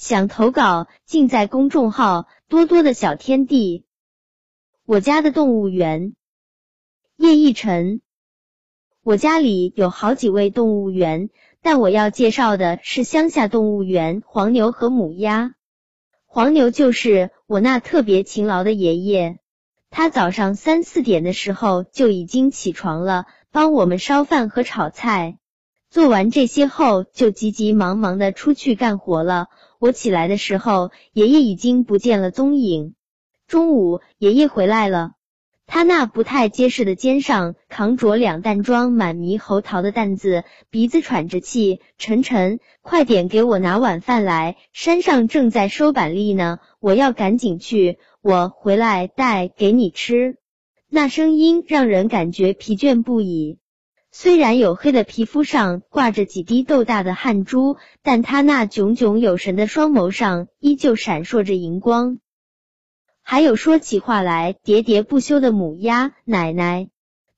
想投稿，尽在公众号多多的小天地。我家的动物园，叶一晨。我家里有好几位动物园，但我要介绍的是乡下动物园黄牛和母鸭。黄牛就是我那特别勤劳的爷爷，他早上三四点的时候就已经起床了，帮我们烧饭和炒菜。做完这些后，就急急忙忙的出去干活了。我起来的时候，爷爷已经不见了踪影。中午，爷爷回来了，他那不太结实的肩上扛着两担装满猕猴桃的担子，鼻子喘着气。晨晨，快点给我拿晚饭来，山上正在收板栗呢，我要赶紧去。我回来带给你吃。那声音让人感觉疲倦不已。虽然黝黑的皮肤上挂着几滴豆大的汗珠，但他那炯炯有神的双眸上依旧闪烁着荧光。还有说起话来喋喋不休的母鸭奶奶，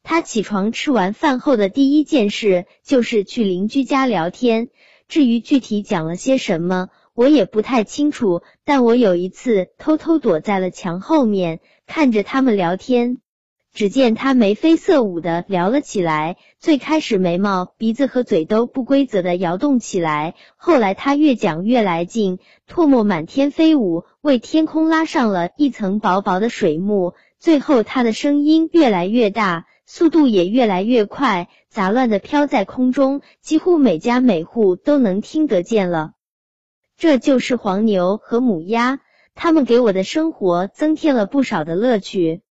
他起床吃完饭后的第一件事就是去邻居家聊天。至于具体讲了些什么，我也不太清楚。但我有一次偷偷躲在了墙后面，看着他们聊天。只见他眉飞色舞的聊了起来，最开始眉毛、鼻子和嘴都不规则的摇动起来，后来他越讲越来劲，唾沫满天飞舞，为天空拉上了一层薄薄的水幕。最后他的声音越来越大，速度也越来越快，杂乱的飘在空中，几乎每家每户都能听得见了。这就是黄牛和母鸭，他们给我的生活增添了不少的乐趣。